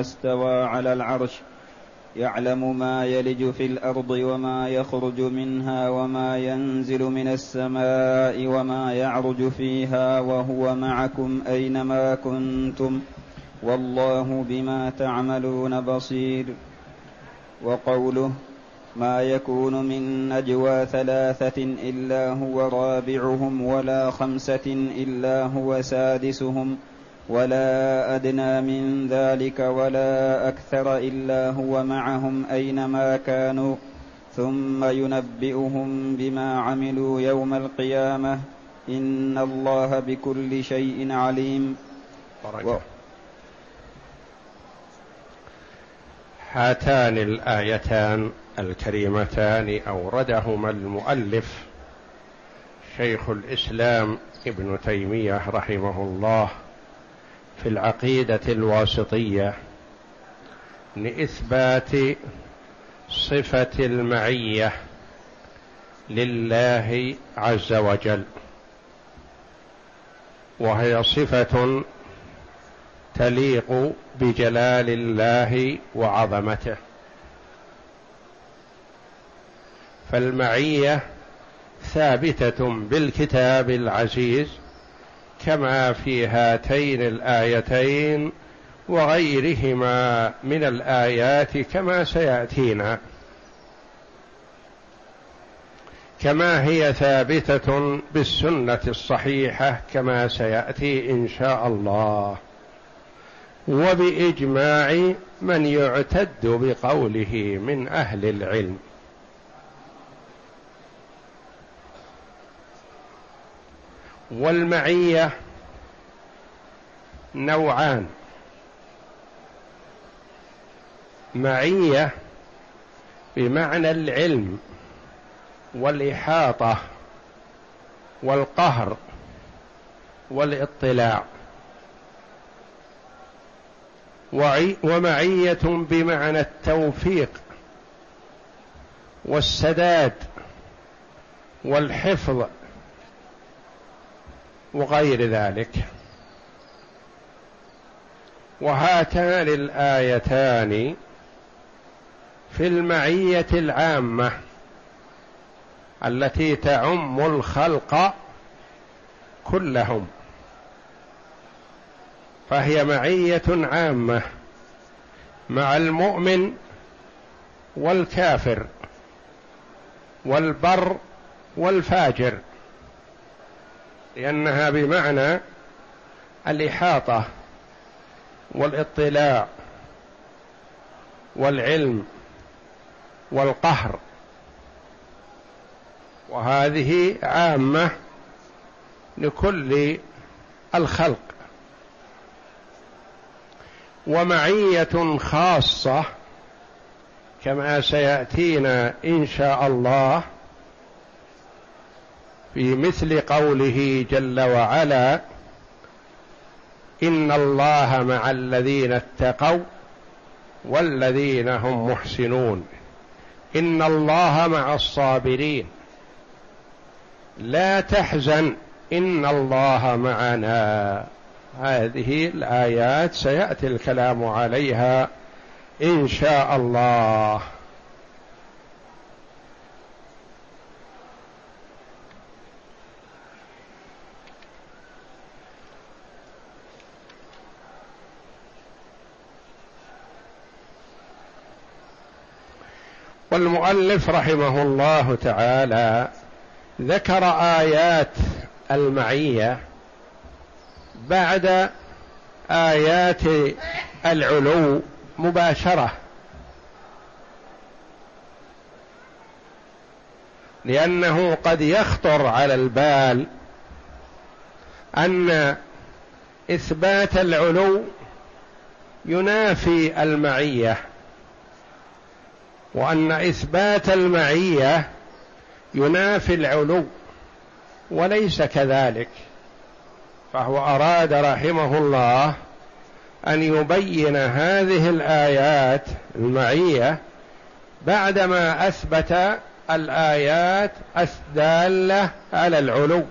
استوى على العرش يعلم ما يلج في الأرض وما يخرج منها وما ينزل من السماء وما يعرج فيها وهو معكم أينما كنتم والله بما تعملون بصير. وقوله ما يكون من نجوى ثلاثة إلا هو رابعهم ولا خمسة إلا هو سادسهم ولا أدنى من ذلك ولا أكثر إلا هو معهم أينما كانوا ثم ينبئهم بما عملوا يوم القيامة. إن الله بكل شيء عليم. و... هاتان الآيتان الكريمتان أوردهما المؤلف شيخ الإسلام ابن تيمية رحمه الله. في العقيدة الواسطية لإثبات صفة المعية لله عز وجل. وهي صفة تليق بجلال الله وعظمته. فالمعية ثابتة بالكتاب العزيز كما في هاتين الآيتين وغيرهما من الآيات كما سيأتينا. كما هي ثابتة بالسنة الصحيحة كما سيأتي إن شاء الله. وبإجماع من يعتد بقوله من أهل العلم. والمعية نوعان. معية بمعنى العلم والإحاطة والقهر والاطلاع. ومعية بمعنى التوفيق والسداد والحفظ وغير ذلك. وهاتان الآيتان في المعية العامة التي تعم الخلق كلهم. فهي معية عامة مع المؤمن والكافر والبر والفاجر. لأنها بمعنى الإحاطة والاطلاع والعلم والقهر. وهذه عامة لكل الخلق. ومعية خاصة كما سيأتينا إن شاء الله في مثل قوله جل وعلا إن الله مع الذين اتقوا والذين هم محسنون. إن الله مع الصابرين. لا تحزن. إن الله معنا. هذه الآيات سيأتي الكلام عليها إن شاء الله. والمؤلف رحمه الله تعالى ذكر آيات المعية بعد آيات العلو مباشرة. لأنه قد يخطر على البال أن إثبات العلو ينافي المعية. وأن إثبات المعية ينافي العلو وليس كذلك. فهو أراد رحمه الله أن يبين هذه الآيات المعية بعدما أثبت الآيات الدالة على العلو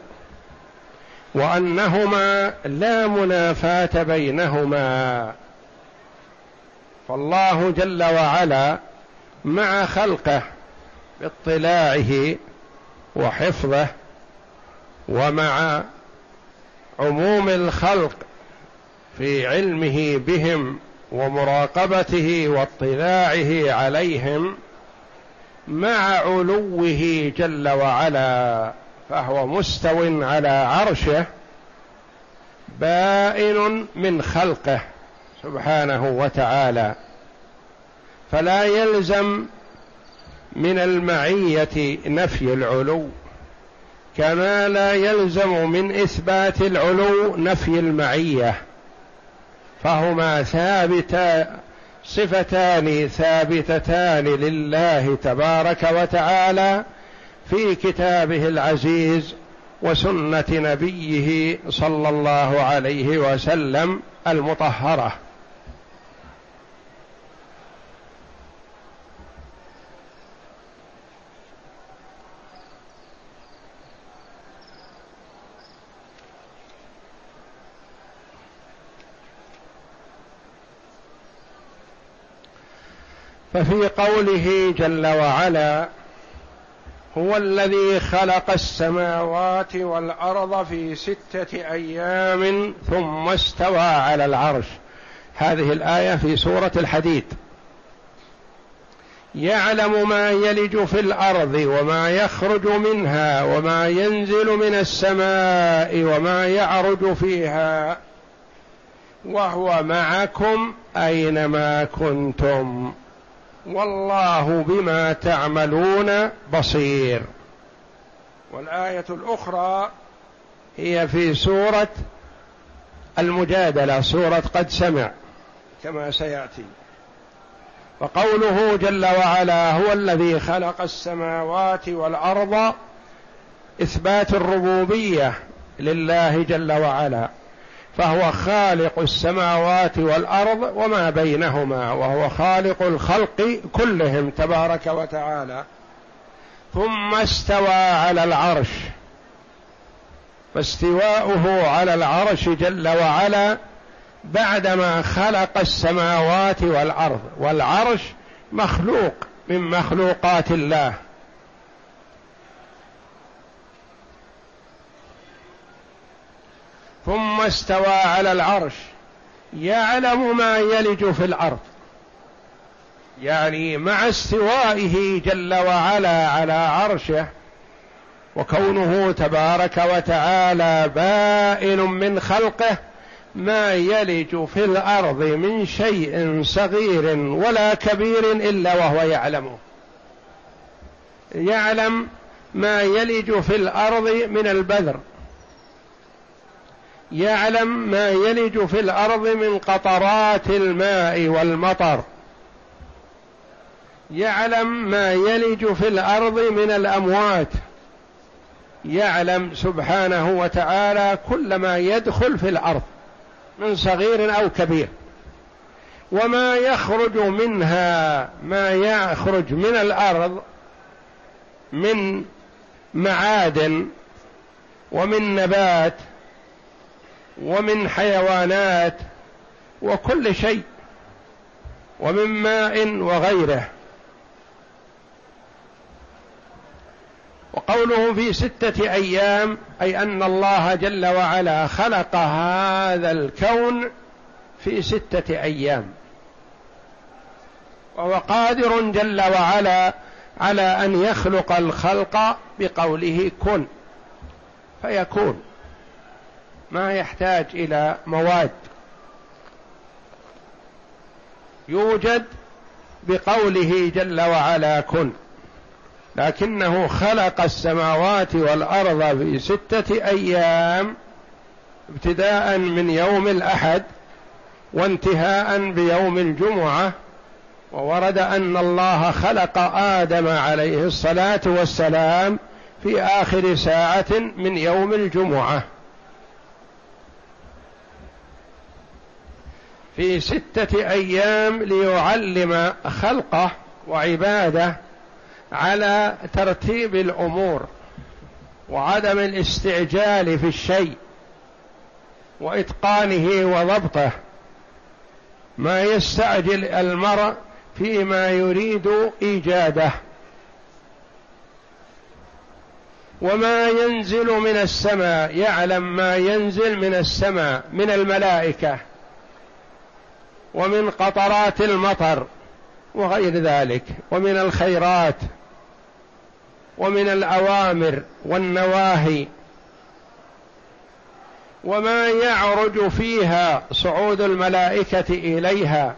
وأنهما لا منافاة بينهما. فالله جل وعلا مع خلقه باطلاعه وحفظه ومع عموم الخلق في علمه بهم ومراقبته واطلاعه عليهم مع علوه جل وعلا فهو مستو على عرشه بائن من خلقه سبحانه وتعالى. فلا يلزم من المعية نفي العلو كما لا يلزم من إثبات العلو نفي المعية فهما ثابتا صفتان ثابتتان لله تبارك وتعالى في كتابه العزيز وسنة نبيه صلى الله عليه وسلم المطهرة. ففي قوله جل وعلا هو الذي خلق السماوات والأرض في ستة أيام ثم استوى على العرش. هذه الآية في سورة الحديد. يعلم ما يلج في الأرض وما يخرج منها وما ينزل من السماء وما يعرج فيها وهو معكم أينما كنتم. والله بما تعملون بصير. والآية الأخرى هي في سورة المجادلة سورة قد سمع كما سيأتي. وقوله جل وعلا هو الذي خلق السماوات والأرض إثبات الربوبية لله جل وعلا. فهو خالق السماوات والأرض وما بينهما وهو خالق الخلق كلهم تبارك وتعالى. ثم استوى على العرش. فاستواؤه على العرش جل وعلا بعدما خلق السماوات والأرض. والعرش مخلوق من مخلوقات الله. ثم استوى على العرش يعلم ما يلج في الأرض. يعني مع استوائه جل وعلا على عرشه وكونه تبارك وتعالى بائن من خلقه ما يلج في الأرض من شيء صغير ولا كبير إلا وهو يعلمه. يعلم ما يلج في الأرض من البذر. يعلم ما يلج في الأرض من قطرات الماء والمطر. يعلم ما يلج في الأرض من الأموات. يعلم سبحانه وتعالى كل ما يدخل في الأرض من صغير أو كبير. وما يخرج منها ما يخرج من الأرض من معادن ومن نبات ومن حيوانات وكل شيء ومن ماء وغيره. وقوله في ستة أيام أي أن الله جل وعلا خلق هذا الكون في ستة أيام. وهو قادر جل وعلا على أن يخلق الخلق بقوله كن فيكون. ما يحتاج إلى مواد. يوجد بقوله جل وعلا كن. لكنه خلق السماوات والأرض في ستة أيام ابتداء من يوم الأحد وانتهاء بيوم الجمعة وورد أن الله خلق آدم عليه الصلاة والسلام في آخر ساعة من يوم الجمعة. في ستة أيام ليعلم خلقه وعباده على ترتيب الأمور وعدم الاستعجال في الشيء وإتقانه وضبطه. ما يستعجل المرء فيما يريد إيجاده. وما ينزل من السماء يعلم ما ينزل من السماء من الملائكة. ومن قطرات المطر وغير ذلك ومن الخيرات ومن الأوامر والنواهي وما يعرج فيها صعود الملائكة إليها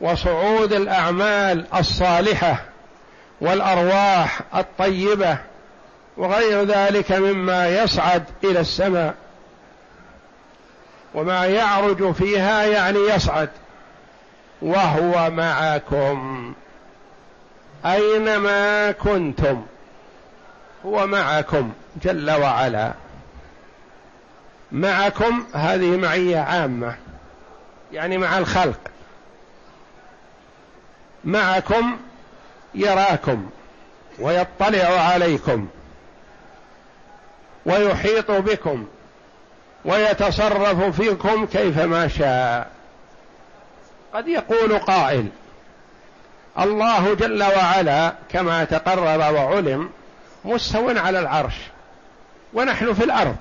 وصعود الأعمال الصالحة والأرواح الطيبة وغير ذلك مما يصعد إلى السماء. وما يعرج فيها يعني يصعد. وهو معكم. أينما كنتم. هو معكم جل وعلا. معكم هذه معية عامة. يعني مع الخلق. معكم يراكم ويطلع عليكم. ويحيط بكم. ويتصرف فيكم كيفما شاء. قد يقول قائل الله جل وعلا كما تقرر وعلم مستو على العرش ونحن في الأرض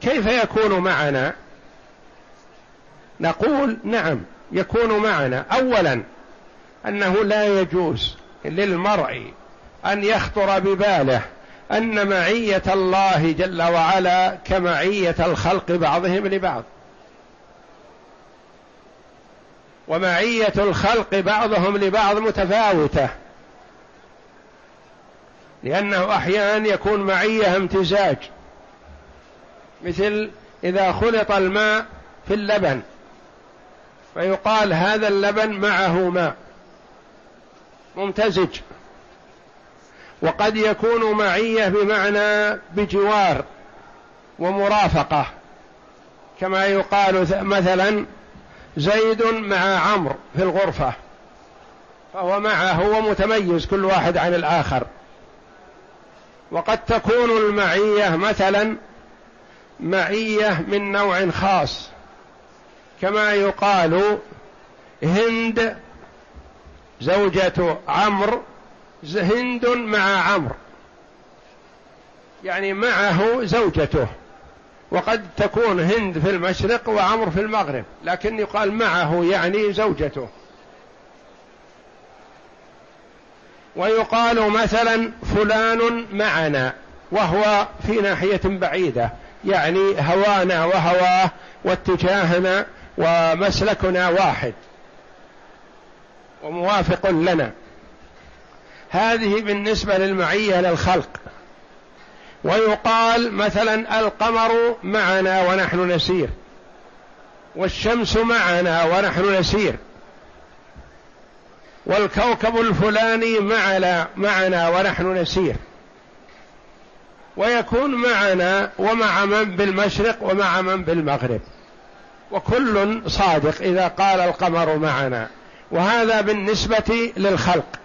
كيف يكون معنا؟ نقول نعم يكون معنا. اولا أنه لا يجوز للمرء أن يخطر بباله أن معية الله جل وعلا كمعية الخلق بعضهم لبعض. ومعية الخلق بعضهم لبعض متفاوتة. لأنه أحيانا يكون معية امتزاج. مثل إذا خلط الماء في اللبن. فيقال هذا اللبن معه ماء. ممتزج. وقد يكون معيه بمعنى بجوار ومرافقة كما يقال مثلا زيد مع عمرو في الغرفة فهو معه ومتميز كل واحد عن الآخر. وقد تكون المعية مثلا معية من نوع خاص كما يقال هند زوجة عمرو هند مع عمرو. يعني معه زوجته. وقد تكون هند في المشرق وعمر في المغرب. لكن يقال معه يعني زوجته. ويقال مثلا فلان معنا. وهو في ناحية بعيدة. يعني هوانا وهواه واتجاهنا ومسلكنا واحد. وموافق لنا. هذه بالنسبة للمعية للخلق ويقال مثلا القمر معنا ونحن نسير. والشمس معنا ونحن نسير. والكوكب الفلاني معنا معنا ونحن نسير. ويكون معنا ومع من بالمشرق ومع من بالمغرب. وكل صادق إذا قال القمر معنا. وهذا بالنسبة للخلق.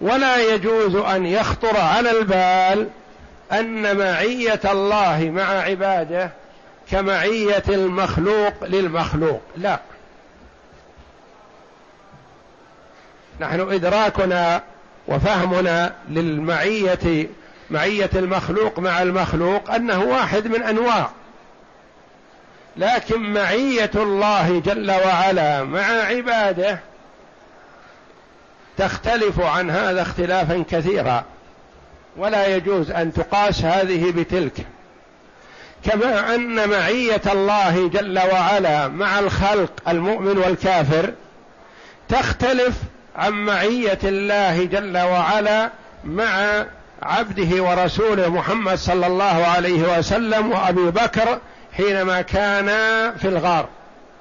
ولا يجوز أن يخطر على البال أن معية الله مع عباده كمعية المخلوق للمخلوق. لا. نحن إدراكنا وفهمنا للمعية معية المخلوق مع المخلوق أنه واحد من أنواع. لكن معية الله جل وعلا مع عباده تختلف عن هذا اختلافا كثيرا ولا يجوز أن تقاس هذه بتلك. كما أن معية الله جل وعلا مع الخلق المؤمن والكافر تختلف عن معية الله جل وعلا مع عبده ورسوله محمد صلى الله عليه وسلم وأبي بكر حينما كان في الغار.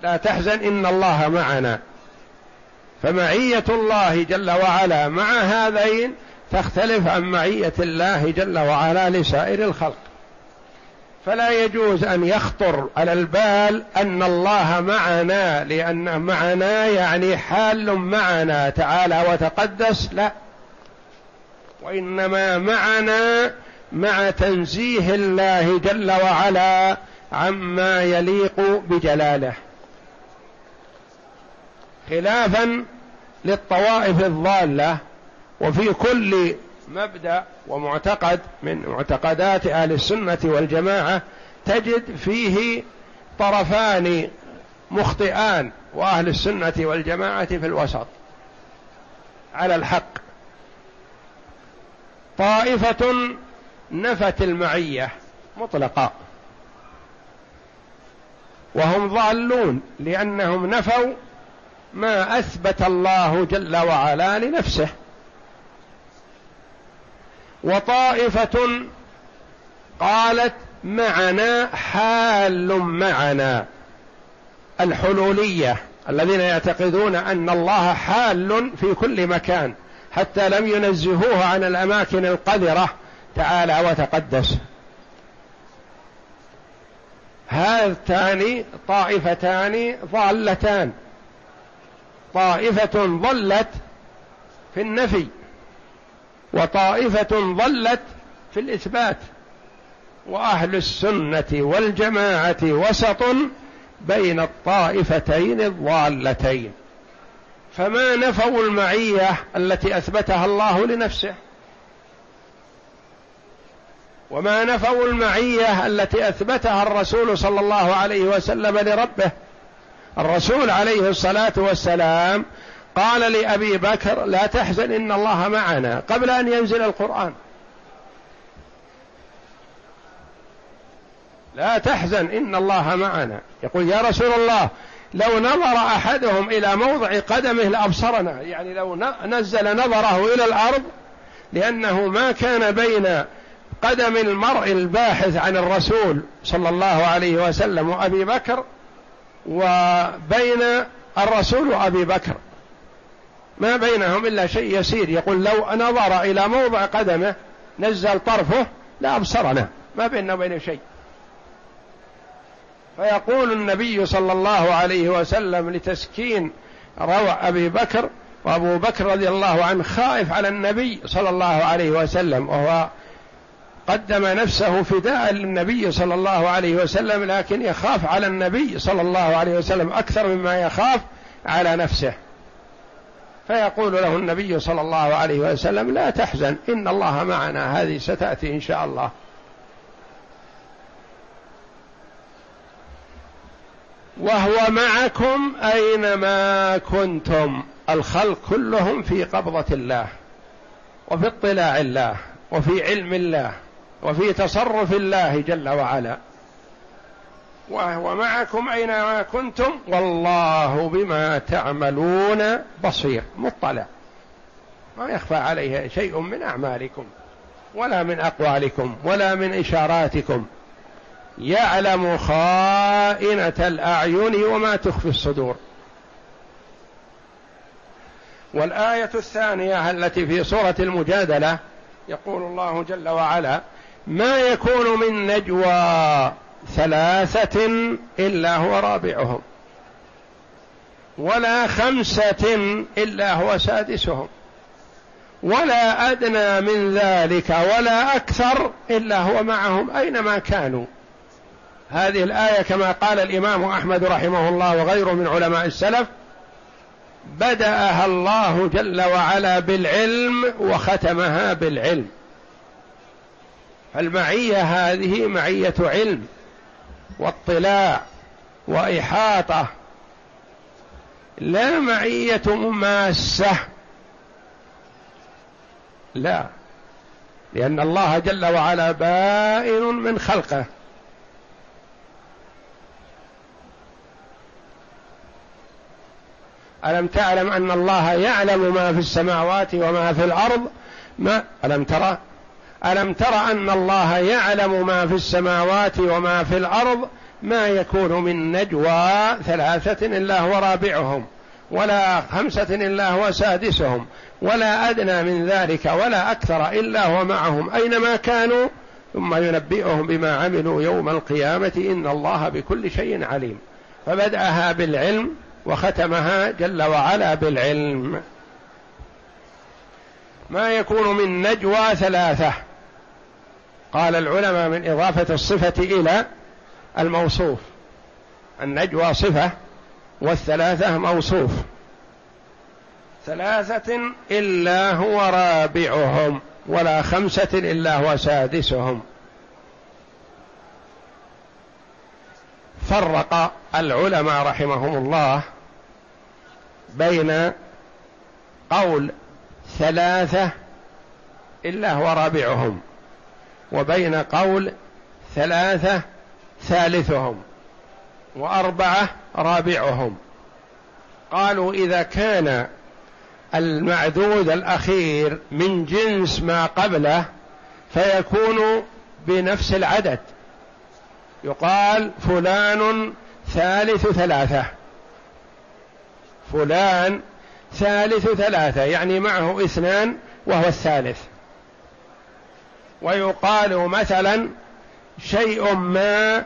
لا تحزن إن الله معنا. فمعية الله جل وعلا مع هذين تختلف عن معية الله جل وعلا لسائر الخلق. فلا يجوز أن يخطر على البال أن الله معنا لأن معنا يعني حال معنا تعالى وتقدس لا. وإنما معنا مع تنزيه الله جل وعلا عما يليق بجلاله. خلافا للطوائف الضالة وفي كل مبدأ ومعتقد من معتقدات أهل السنة والجماعة تجد فيه طرفان مخطئان وأهل السنة والجماعة في الوسط. على الحق. طائفة نفت المعية مطلقا. وهم ضالون لأنهم نفوا ما أثبت الله جل وعلا لنفسه. وطائفة قالت معنا حال معنا. الحلولية الذين يعتقدون أن الله حال في كل مكان حتى لم ينزهوه عن الأماكن القذرة. تعالى وتقدس. هاتان طائفتان ضالتان. طائفة ضلت في النفي وطائفة ضلت في الإثبات وأهل السنة والجماعة وسط بين الطائفتين الضالتين. فما نفوا المعية التي أثبتها الله لنفسه. وما نفوا المعية التي أثبتها الرسول صلى الله عليه وسلم لربه. الرسول عليه الصلاة والسلام قال لأبي بكر لا تحزن إن الله معنا قبل أن ينزل القرآن. لا تحزن إن الله معنا. يقول يا رسول الله لو نظر أحدهم إلى موضع قدمه لأبصرنا. يعني لو نزل نظره إلى الأرض لأنه ما كان بين قدم المرء الباحث عن الرسول صلى الله عليه وسلم وأبي بكر وبين الرسول وابي بكر. ما بينهم إلا شيء يسير. يقول لو نظر إلى موضع قدمه نزل طرفه لابصرنا ما بيننا وبين شيء. فيقول النبي صلى الله عليه وسلم لتسكين روع أبي بكر وأبو بكر رضي الله عنه خائف على النبي صلى الله عليه وسلم وهو قدم نفسه فداء للنبي صلى الله عليه وسلم لكن يخاف على النبي صلى الله عليه وسلم أكثر مما يخاف على نفسه. فيقول له النبي صلى الله عليه وسلم لا تحزن إن الله معنا هذه ستأتي إن شاء الله. وهو معكم أينما كنتم. الخلق كلهم في قبضة الله وفي اطلاع الله وفي علم الله. وفي تصرف الله جل وعلا. وهو معكم اينما كنتم. والله بما تعملون بصير. مطلع. ما يخفى عليه شيء من أعمالكم ولا من أقوالكم ولا من إشاراتكم. يعلم خائنة الأعين وما تخفي الصدور. والآية الثانية التي في سورة المجادلة يقول الله جل وعلا ما يكون من نجوى ثلاثة إلا هو رابعهم ولا خمسة إلا هو سادسهم ولا أدنى من ذلك ولا أكثر إلا هو معهم أينما كانوا. هذه الآية كما قال الإمام أحمد رحمه الله وغيره من علماء السلف بدأها الله جل وعلا بالعلم وختمها بالعلم. فالمعية هذه معية علم واطلاع وإحاطة. لا معية مماسة. لا لأن الله جل وعلا بائن من خلقه. ألم تعلم أن الله يعلم ما في السماوات وما في الأرض؟ ما ألم ترى؟ ألم ترى أن الله يعلم ما في السماوات وما في الأرض ما يكون من نجوى ثلاثة إلا هو رابعهم ولا خمسة إلا هو سادسهم ولا أدنى من ذلك ولا أكثر إلا هو معهم. أينما كانوا؟ ثم ينبئهم بما عملوا يوم القيامة إن الله بكل شيء عليم. فبدأها بالعلم وختمها جل وعلا بالعلم. ما يكون من نجوى ثلاثة قال العلماء من إضافة الصفة إلى الموصوف. النجوى صفة والثلاثة موصوف. ثلاثة إلا هو رابعهم ولا خمسة إلا هو سادسهم. فرق العلماء رحمهم الله بين قول ثلاثة إلا هو رابعهم. وبين قول ثلاثة ثالثهم وأربعة رابعهم. قالوا إذا كان المعدود الأخير من جنس ما قبله فيكون بنفس العدد. يقال فلان ثالث ثلاثة. فلان ثالث ثلاثة يعني معه اثنان وهو الثالث. ويقال مثلا شيء ما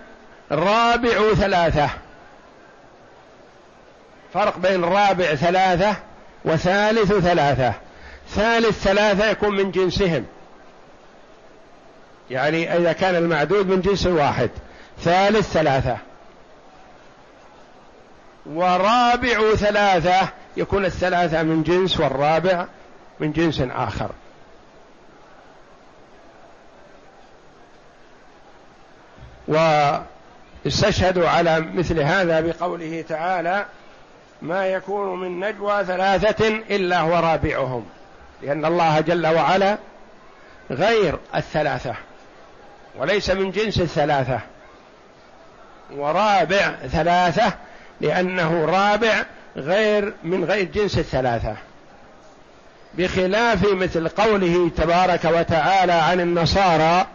رابع ثلاثة. فرق بين رابع ثلاثة وثالث ثلاثة. ثالث ثلاثة يكون من جنسهم. يعني إذا كان المعدود من جنس واحد. ثالث ثلاثة. ورابع ثلاثة يكون الثلاثة من جنس والرابع من جنس آخر. واستشهدوا على مثل هذا بقوله تعالى ما يكون من نجوى ثلاثة إلا هو رابعهم لأن الله جل وعلا غير الثلاثة وليس من جنس الثلاثة ورابع ثلاثة لأنه رابع غير من غير جنس الثلاثة. بخلاف مثل قوله تبارك وتعالى عن النصارى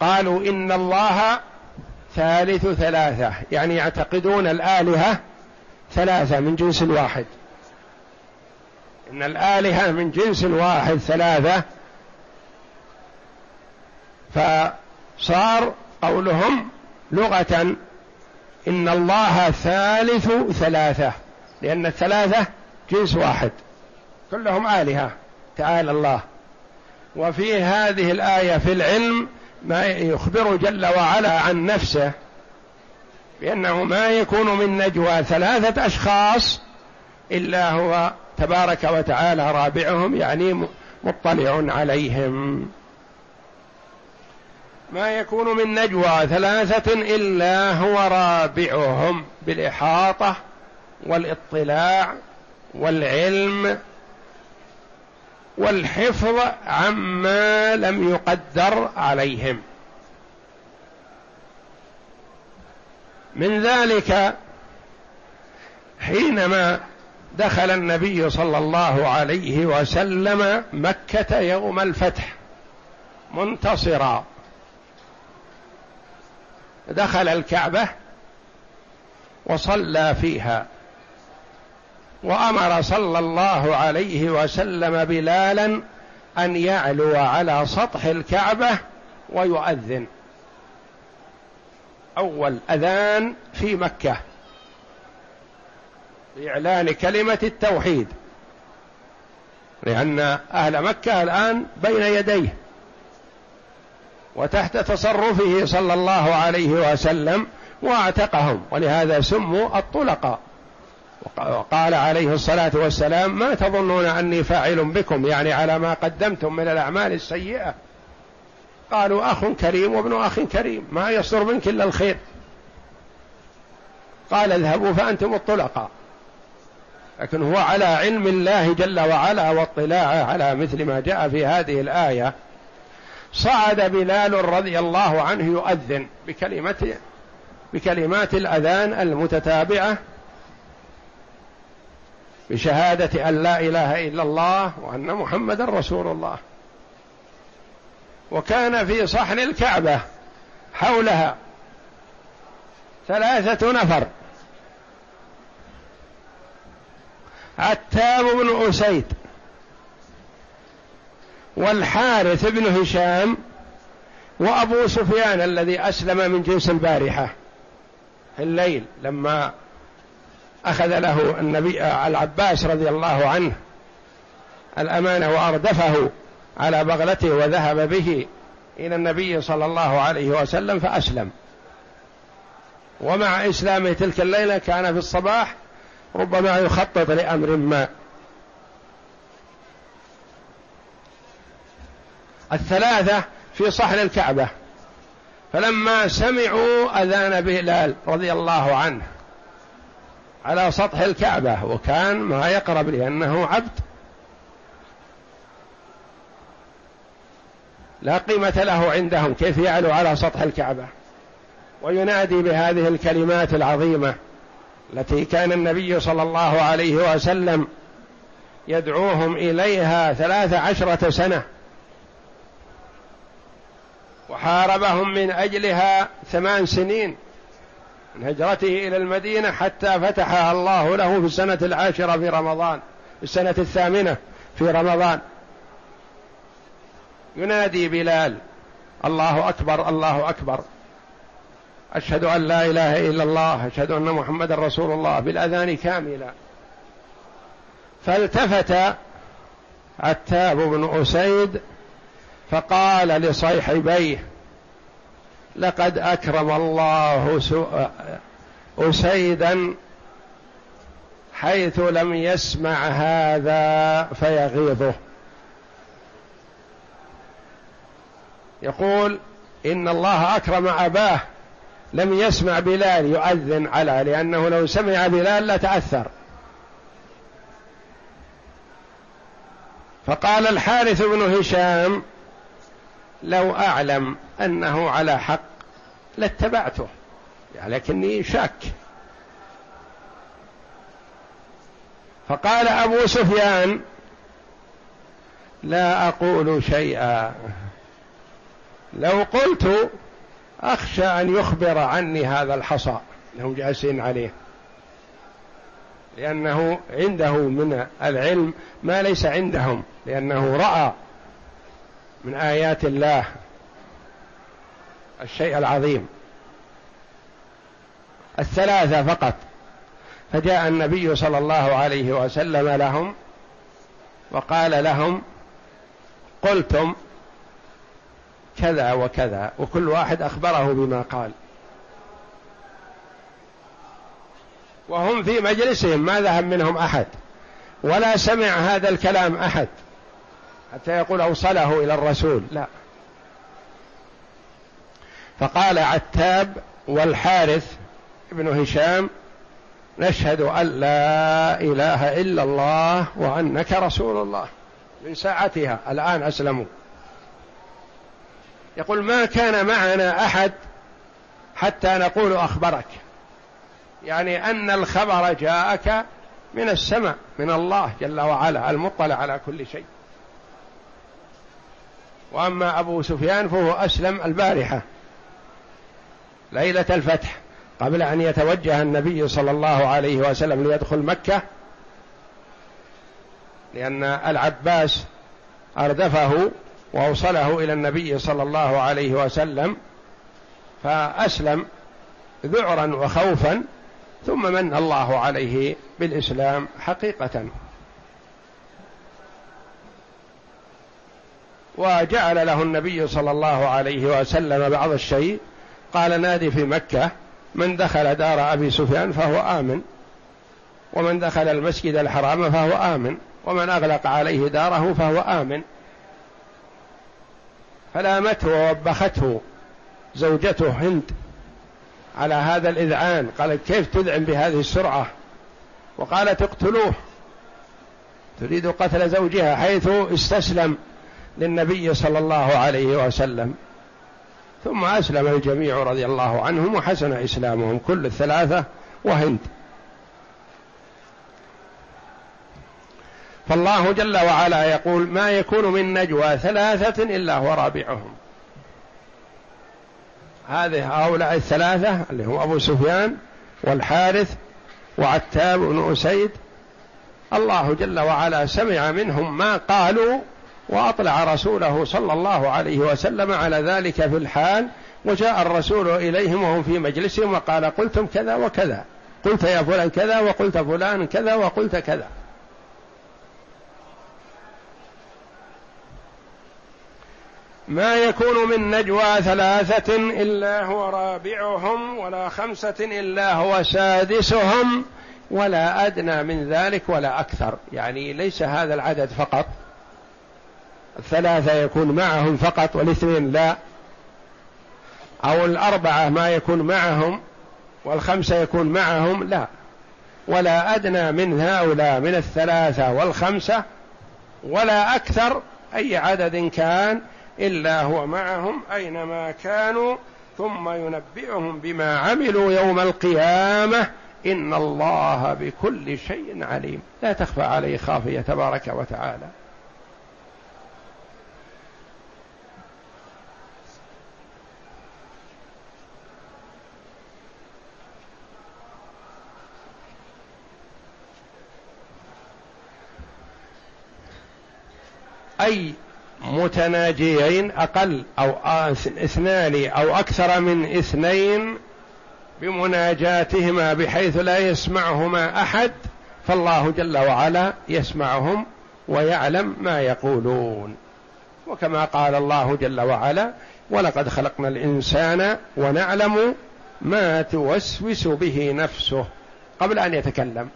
قالوا إن الله ثالث ثلاثة. يعني يعتقدون الآلهة ثلاثة من جنس واحد إن الآلهة من جنس واحد ثلاثة. فصار قولهم لغة إن الله ثالث ثلاثة. لأن الثلاثة جنس واحد. كلهم آلهة. تعالى الله. وفي هذه الآية في العلم ما يخبر جل وعلا عن نفسه بأنه ما يكون من نجوى ثلاثة أشخاص إلا هو تبارك وتعالى رابعهم يعني مطلع عليهم. ما يكون من نجوى ثلاثة إلا هو رابعهم بالإحاطة والإطلاع والعلم والحفظ عما لم يقدر عليهم. من ذلك حينما دخل النبي صلى الله عليه وسلم مكة يوم الفتح منتصرا. دخل الكعبة وصلى فيها. وأمر صلى الله عليه وسلم بلالا أن يعلو على سطح الكعبة ويؤذن. أول أذان في مكة. لإعلان كلمة التوحيد. لأن أهل مكة الآن بين يديه. وتحت تصرفه صلى الله عليه وسلم واعتقهم. ولهذا سموا الطلقاء. وقال عليه الصلاة والسلام ما تظنون أني فاعل بكم؟ يعني على ما قدمتم من الأعمال السيئة. قالوا أخ كريم وابن أخ كريم ما يصدر منك إلا الخير. قال اذهبوا فأنتم الطلقاء. لكن هو على علم الله جل وعلا واطلاعه على مثل ما جاء في هذه الآية. صعد بلال رضي الله عنه يؤذن بكلمة بكلمات الأذان المتتابعة بشهادة أن لا إله إلا الله وأن محمدا رسول الله. وكان في صحن الكعبة حولها ثلاثة نفر. عتاب بن أسيد والحارث بن هشام وأبو سفيان الذي أسلم من جنس البارحة في الليل لما أخذ له النبي العباس رضي الله عنه الأمانة وأردفه على بغلته وذهب به إلى النبي صلى الله عليه وسلم فأسلم. ومع إسلامه تلك الليلة كان في الصباح ربما يخطط لأمر ما. الثلاثة في صحن الكعبة. فلما سمعوا أذان بلال رضي الله عنه على سطح الكعبة وكان ما يقرب لأنه عبد. لا قيمة له عندهم كيف يعلو على سطح الكعبة؟ وينادي بهذه الكلمات العظيمة التي كان النبي صلى الله عليه وسلم يدعوهم إليها ثلاث عشرة سنة. وحاربهم من أجلها ثمان سنين. من هجرته إلى المدينة حتى فتحها الله له في السنة العاشرة في رمضان في السنة الثامنة في رمضان. ينادي بلال الله أكبر الله أكبر. أشهد أن لا إله إلا الله أشهد أن محمد رسول الله بالأذان كاملا. فالتفت عتاب بن أسيد فقال لصيحبيه لقد أكرم الله أسيدا حيث لم يسمع هذا فيغيظه. يقول إن الله أكرم أباه لم يسمع بلال يؤذن على لأنه لو سمع بلال لتأثر. فقال الحارث بن هشام لو أعلم أنه على حق لاتبعته. لكني شاك. فقال أبو سفيان لا أقول شيئا. لو قلت أخشى أن يخبر عني هذا الحصى. هم جالسين عليه. لأنه عنده من العلم ما ليس عندهم. لأنه رأى من آيات الله. الشيء العظيم. الثلاثة فقط. فجاء النبي صلى الله عليه وسلم لهم وقال لهم قلتم كذا وكذا وكل واحد أخبره بما قال. وهم في مجلسهم ما ذهب منهم أحد ولا سمع هذا الكلام أحد. حتى يقول أوصله إلى الرسول. لا. فقال عتاب والحارث ابن هشام نشهد أن لا إله إلا الله وأنك رسول الله. من ساعتها الآن أسلموا يقول ما كان معنا أحد حتى نقول أخبرك. يعني أن الخبر جاءك من السماء من الله جل وعلا المطلع على كل شيء. وأما أبو سفيان فهو أسلم البارحة. ليلة الفتح قبل أن يتوجه النبي صلى الله عليه وسلم ليدخل مكة لأن العباس أردفه وأوصله إلى النبي صلى الله عليه وسلم فأسلم ذعرا وخوفا ثم من الله عليه بالإسلام حقيقة. وجعل له النبي صلى الله عليه وسلم بعض الشيء قال نادي في مكة من دخل دار أبي سفيان فهو آمن. ومن دخل المسجد الحرام فهو آمن. ومن أغلق عليه داره فهو آمن. فلامته ووبخته زوجته هند على هذا الإذعان قالت كيف تذعن بهذه السرعة؟ وقالت اقتلوه. تريد قتل زوجها حيث استسلم للنبي صلى الله عليه وسلم. ثم أسلم الجميع رضي الله عنهم وحسن إسلامهم كل الثلاثة وهند. فالله جل وعلا يقول ما يكون من نجوى ثلاثة إلا هو رابعهم. هذه هؤلاء الثلاثة اللي هم أبو سفيان والحارث وعتاب بن أسيد. الله جل وعلا سمع منهم ما قالوا وأطلع رسوله صلى الله عليه وسلم على ذلك في الحال وجاء الرسول إليهم وهم في مجلسهم وقال قلتم كذا وكذا قلت يا فلان كذا وقلت فلان كذا وقلت كذا. ما يكون من نجوى ثلاثة إلا هو رابعهم ولا خمسة إلا هو سادسهم ولا أدنى من ذلك ولا أكثر. يعني ليس هذا العدد فقط. الثلاثة يكون معهم فقط والاثنين لا. أو الأربعة ما يكون معهم والخمسة يكون معهم لا. ولا أدنى من هؤلاء من الثلاثة والخمسة ولا أكثر أي عدد كان إلا هو معهم أينما كانوا ثم ينبئهم بما عملوا يوم القيامة. إن الله بكل شيء عليم. لا تخفى عليه خافية تبارك وتعالى. أي متناجيين أقل أو اثنان أو أكثر من اثنين بمناجاتهما بحيث لا يسمعهما أحد فالله جل وعلا يسمعهم ويعلم ما يقولون. وكما قال الله جل وعلا ولقد خلقنا الإنسان ونعلم ما توسوس به نفسه قبل أن يتكلم.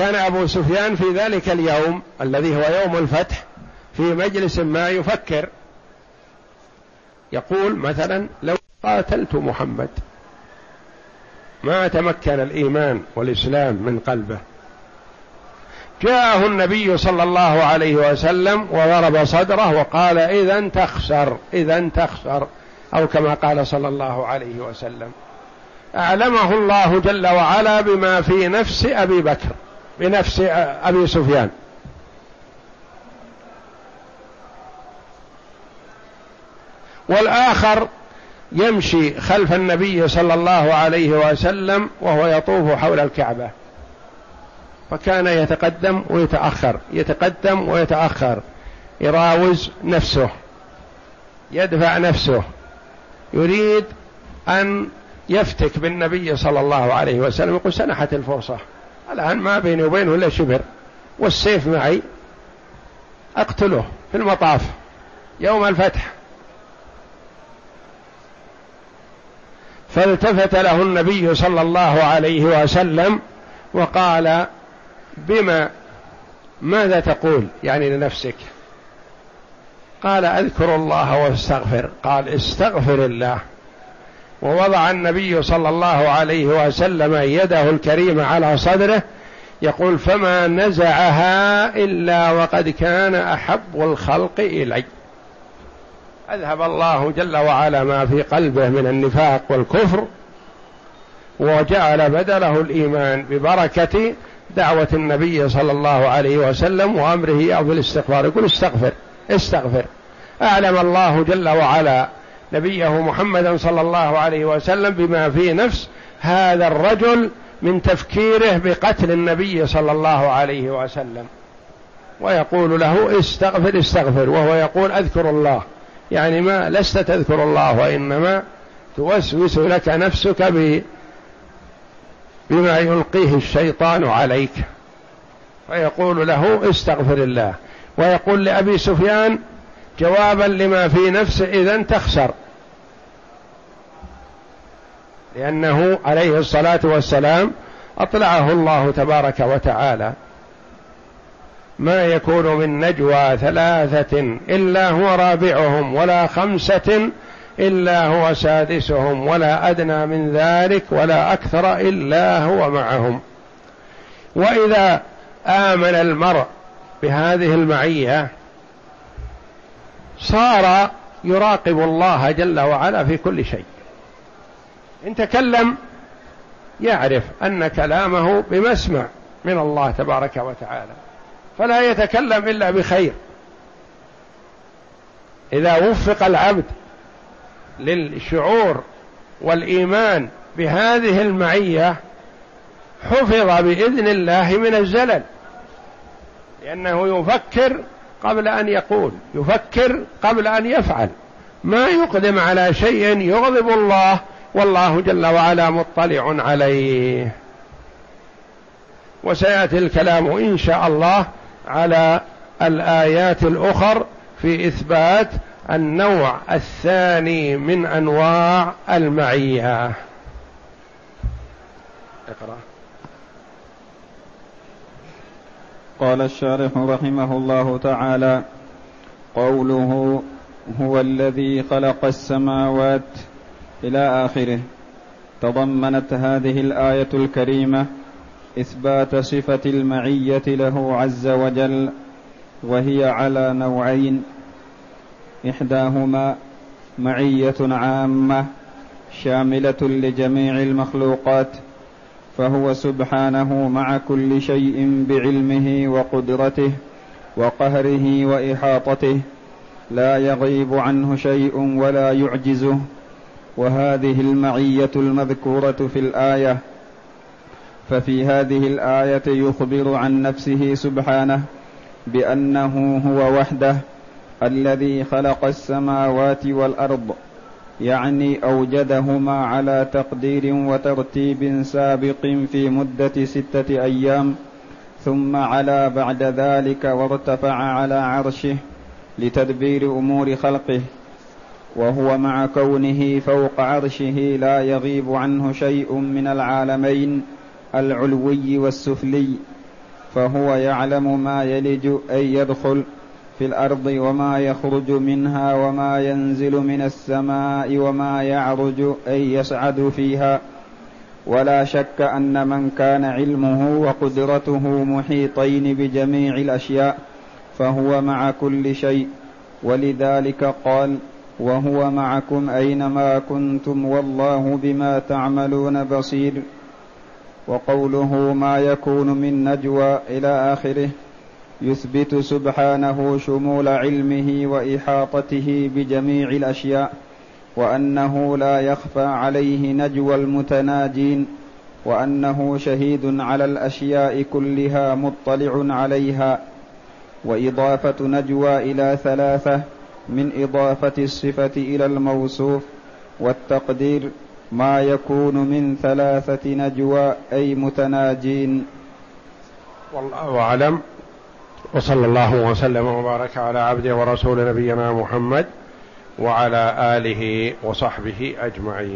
كان أبو سفيان في ذلك اليوم الذي هو يوم الفتح في مجلس ما يفكر. يقول مثلا لو قاتلت محمد ما تمكن الإيمان والإسلام من قلبه. جاءه النبي صلى الله عليه وسلم وضرب صدره وقال إذا تخسر إذا تخسر. أو كما قال صلى الله عليه وسلم. أعلمه الله جل وعلا بما في نفس أبي بكر. بنفس أبي سفيان. والآخر يمشي خلف النبي صلى الله عليه وسلم وهو يطوف حول الكعبة. فكان يتقدم ويتأخر يتقدم ويتأخر يراوز نفسه يدفع نفسه يريد أن يفتك بالنبي صلى الله عليه وسلم. يقول سنحت الفرصة. الآن ما بيني وبينه إلا شبر والسيف معي أقتله في المطاف يوم الفتح. فالتفت له النبي صلى الله عليه وسلم وقال بما ماذا تقول؟ يعني لنفسك. قال أذكر الله واستغفر. قال استغفر الله. ووضع النبي صلى الله عليه وسلم يده الكريمه على صدره يقول فما نزعها إلا وقد كان أحب الخلق إلي. أذهب الله جل وعلا ما في قلبه من النفاق والكفر وجعل بدله الإيمان ببركة دعوة النبي صلى الله عليه وسلم وأمره أو بالاستغفار يقول استغفر استغفر. أعلم الله جل وعلا نبيه محمدا صلى الله عليه وسلم بما في نفس هذا الرجل من تفكيره بقتل النبي صلى الله عليه وسلم. ويقول له استغفر استغفر وهو يقول أذكر الله. يعني ما لست تذكر الله وإنما توسوس لك نفسك ب بما يلقيه الشيطان عليك. فيقول له استغفر الله. ويقول لأبي سفيان جوابا لما في نفسه إذا تخسر لأنه عليه الصلاة والسلام أطلعه الله تبارك وتعالى. ما يكون من نجوى ثلاثة إلا هو رابعهم ولا خمسة إلا هو سادسهم ولا أدنى من ذلك ولا أكثر إلا هو معهم. وإذا آمن المرء بهذه المعية صار يراقب الله جل وعلا في كل شيء. إن تكلم يعرف أن كلامه بمسمع من الله تبارك وتعالى فلا يتكلم إلا بخير. إذا وفق العبد للشعور والإيمان بهذه المعية حفظ بإذن الله من الزلل لأنه يفكر قبل أن يقول يفكر قبل أن يفعل. ما يقدم على شيء يغضب الله والله جل وعلا مطلع عليه. وسيأتي الكلام إن شاء الله على الآيات الأخر في إثبات النوع الثاني من أنواع المعية. اقرأ. قال الشارح رحمه الله تعالى قوله هو الذي خلق السماوات إلى آخره. تضمنت هذه الآية الكريمة إثبات صفة المعية له عز وجل وهي على نوعين. إحداهما معية عامة شاملة لجميع المخلوقات فهو سبحانه مع كل شيء بعلمه وقدرته وقهره وإحاطته. لا يغيب عنه شيء ولا يعجزه. وهذه المعية المذكورة في الآية ففي هذه الآية يخبر عن نفسه سبحانه بأنه هو وحده الذي خلق السماوات والأرض يعني أوجدهما على تقدير وترتيب سابق في مدة ستة أيام ثم علا بعد ذلك وارتفع على عرشه لتدبير أمور خلقه. وهو مع كونه فوق عرشه لا يغيب عنه شيء من العالمين العلوي والسفلي. فهو يعلم ما يلج أي يدخل في الأرض وما يخرج منها وما ينزل من السماء وما يعرج أي يصعد فيها. ولا شك أن من كان علمه وقدرته محيطين بجميع الأشياء فهو مع كل شيء. ولذلك قال وهو معكم أينما كنتم والله بما تعملون بصير. وقوله ما يكون من نجوى إلى آخره يثبت سبحانه شمول علمه وإحاطته بجميع الأشياء وأنه لا يخفى عليه نجوى المتناجين وأنه شهيد على الأشياء كلها مطلع عليها وإضافة نجوى إلى ثلاثة من إضافة الصفة إلى الموصوف والتقدير ما يكون من ثلاثة نجوى أي متناجين. والله أعلم. وصلى الله وسلم وبارك على عبده ورسول نبينا محمد وعلى آله وصحبه أجمعين.